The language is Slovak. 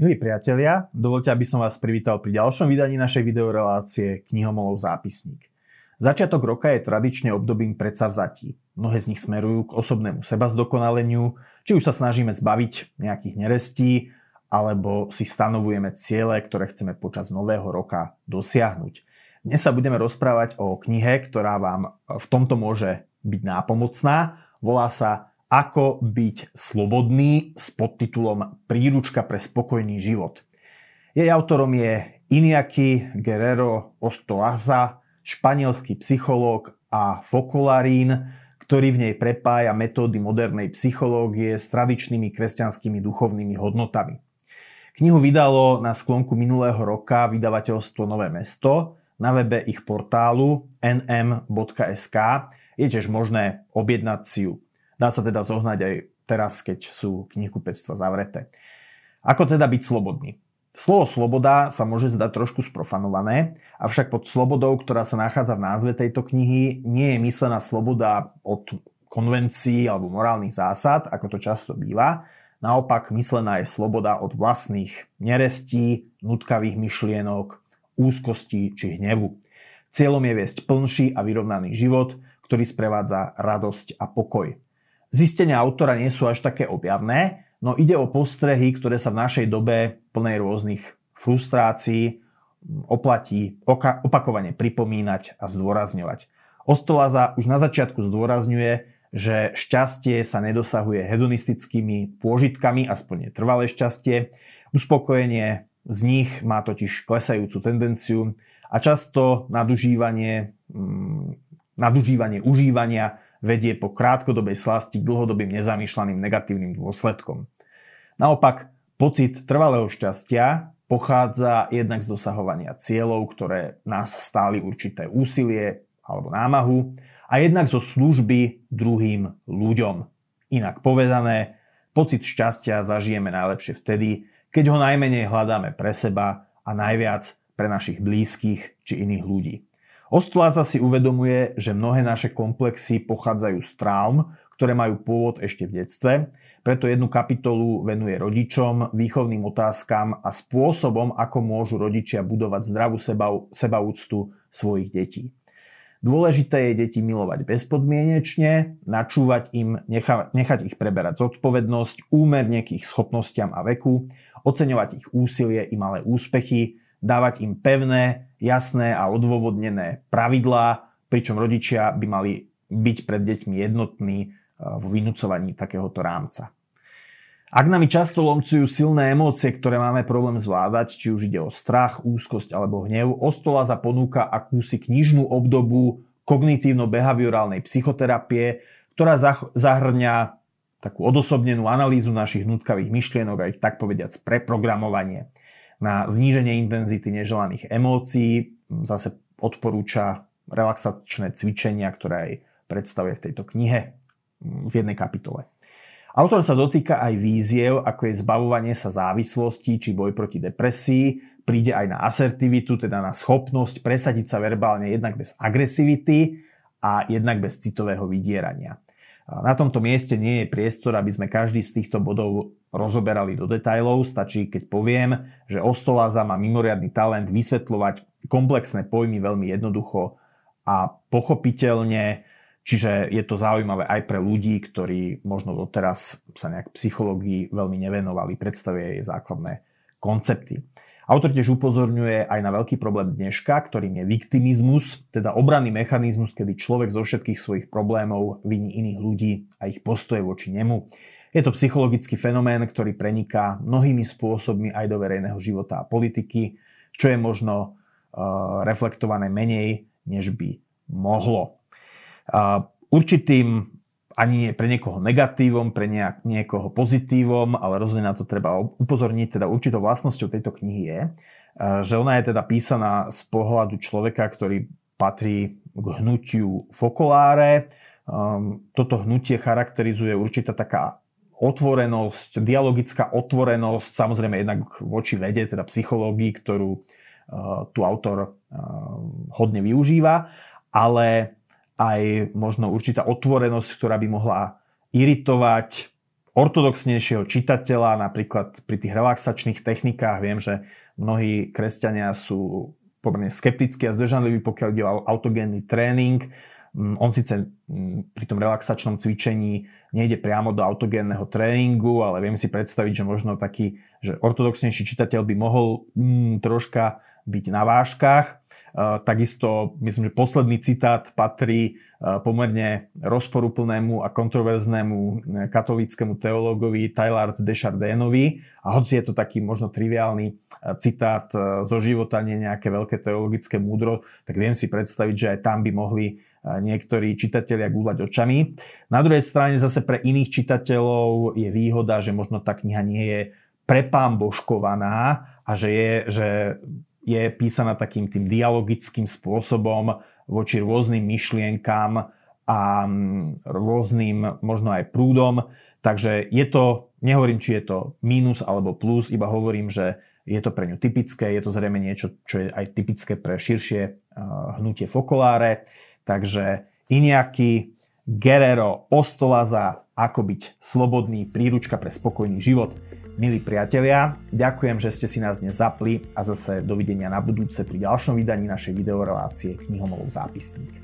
Milí priatelia, dovolte, aby som vás privítal pri ďalšom vydaní našej videorelácie Knihomolov zápisník. Začiatok roka je tradične obdobím predsavzatí. Mnohé z nich smerujú k osobnému sebazdokonaleniu, či už sa snažíme zbaviť nejakých nerestí, alebo si stanovujeme ciele, ktoré chceme počas nového roka dosiahnuť. Dnes sa budeme rozprávať o knihe, ktorá vám v tomto môže byť nápomocná. Volá sa ako byť slobodný s podtitulom Príručka pre spokojný život. Jej autorom je Iniaki Guerrero Ostolaza, španielský psychológ a fokolarín, ktorý v nej prepája metódy modernej psychológie s tradičnými kresťanskými duchovnými hodnotami. Knihu vydalo na sklonku minulého roka vydavateľstvo Nové mesto. Na webe ich portálu nm.sk je tiež možné objednať si ju. Dá sa teda zohnať aj teraz, keď sú knihkupectva zavreté. Ako teda byť slobodný? Slovo sloboda sa môže zdať trošku sprofanované, avšak pod slobodou, ktorá sa nachádza v názve tejto knihy, nie je myslená sloboda od konvencií alebo morálnych zásad, ako to často býva. Naopak myslená je sloboda od vlastných nerestí, nutkavých myšlienok, úzkosti či hnevu. Cieľom je viesť plnší a vyrovnaný život, ktorý sprevádza radosť a pokoj. Zistenia autora nie sú až také objavné, no ide o postrehy, ktoré sa v našej dobe plnej rôznych frustrácií oplatí opakovane pripomínať a zdôrazňovať. Ostolaza už na začiatku zdôrazňuje, že šťastie sa nedosahuje hedonistickými pôžitkami, aspoň trvalé šťastie. Uspokojenie z nich má totiž klesajúcu tendenciu a často nadužívanie, mm, nadužívanie užívania vedie po krátkodobej slasti k dlhodobým nezamýšľaným negatívnym dôsledkom. Naopak, pocit trvalého šťastia pochádza jednak z dosahovania cieľov, ktoré nás stáli určité úsilie alebo námahu a jednak zo služby druhým ľuďom. Inak povedané, pocit šťastia zažijeme najlepšie vtedy, keď ho najmenej hľadáme pre seba a najviac pre našich blízkych či iných ľudí. Ostláza si uvedomuje, že mnohé naše komplexy pochádzajú z traum, ktoré majú pôvod ešte v detstve, preto jednu kapitolu venuje rodičom, výchovným otázkam a spôsobom, ako môžu rodičia budovať zdravú seba, sebaúctu svojich detí. Dôležité je deti milovať bezpodmienečne, načúvať im, nechať, nechať ich preberať zodpovednosť, úmerne k ich schopnostiam a veku, oceňovať ich úsilie i malé úspechy, dávať im pevné, jasné a odôvodnené pravidlá, pričom rodičia by mali byť pred deťmi jednotní eh, v vynúcovaní takéhoto rámca. Ak nami často lomcujú silné emócie, ktoré máme problém zvládať, či už ide o strach, úzkosť alebo hnev, Ostola za ponúka akúsi knižnú obdobu kognitívno-behaviorálnej psychoterapie, ktorá zahrňa takú odosobnenú analýzu našich nutkavých myšlienok a ich tak povediac preprogramovanie na zníženie intenzity neželaných emócií. Zase odporúča relaxačné cvičenia, ktoré aj predstavuje v tejto knihe v jednej kapitole. Autor sa dotýka aj víziev, ako je zbavovanie sa závislosti či boj proti depresii, príde aj na asertivitu, teda na schopnosť presadiť sa verbálne jednak bez agresivity a jednak bez citového vydierania. Na tomto mieste nie je priestor, aby sme každý z týchto bodov rozoberali do detajlov. Stačí, keď poviem, že Ostoláza má mimoriadný talent vysvetľovať komplexné pojmy veľmi jednoducho a pochopiteľne, čiže je to zaujímavé aj pre ľudí, ktorí možno doteraz sa nejak psychológii veľmi nevenovali, predstavuje jej základné koncepty. Autor tiež upozorňuje aj na veľký problém dneška, ktorým je viktimizmus, teda obranný mechanizmus, kedy človek zo všetkých svojich problémov viní iných ľudí a ich postoje voči nemu. Je to psychologický fenomén, ktorý preniká mnohými spôsobmi aj do verejného života a politiky, čo je možno uh, reflektované menej, než by mohlo. Uh, určitým ani pre niekoho negatívom, pre nejak, niekoho pozitívom, ale rozhodne na to treba upozorniť. Teda určitou vlastnosťou tejto knihy je, e, že ona je teda písaná z pohľadu človeka, ktorý patrí k hnutiu Fokoláre. Ehm, toto hnutie charakterizuje určitá taká otvorenosť, dialogická otvorenosť, samozrejme jednak voči vede, teda psychológii, ktorú e, tu autor e, hodne využíva, ale aj možno určitá otvorenosť, ktorá by mohla iritovať ortodoxnejšieho čitateľa, napríklad pri tých relaxačných technikách. Viem, že mnohí kresťania sú pomerne skeptickí a zdržanliví, pokiaľ ide o autogénny tréning. Mm, on síce mm, pri tom relaxačnom cvičení nejde priamo do autogénneho tréningu, ale viem si predstaviť, že možno taký, že ortodoxnejší čitateľ by mohol mm, troška byť na váškach. Takisto myslím, že posledný citát patrí pomerne rozporuplnému a kontroverznému e, katolíckému teológovi Taylor Desjardinovi. A hoci je to taký možno triviálny e, citát e, zo života, nie nejaké veľké teologické múdro, tak viem si predstaviť, že aj tam by mohli niektorí čitatelia gúľať očami. Na druhej strane zase pre iných čitateľov je výhoda, že možno tá kniha nie je prepámboškovaná a že je, že je písaná takým tým dialogickým spôsobom voči rôznym myšlienkám a mm, rôznym možno aj prúdom. Takže je to, nehovorím, či je to mínus alebo plus, iba hovorím, že je to pre ňu typické, je to zrejme niečo, čo je aj typické pre širšie hnutie fokoláre. Takže Iniaki, Guerrero, Ostolaza, ako byť slobodný, príručka pre spokojný život. Milí priatelia, ďakujem, že ste si nás dnes zapli a zase dovidenia na budúce pri ďalšom vydaní našej videorelácie Knihomolov zápisník.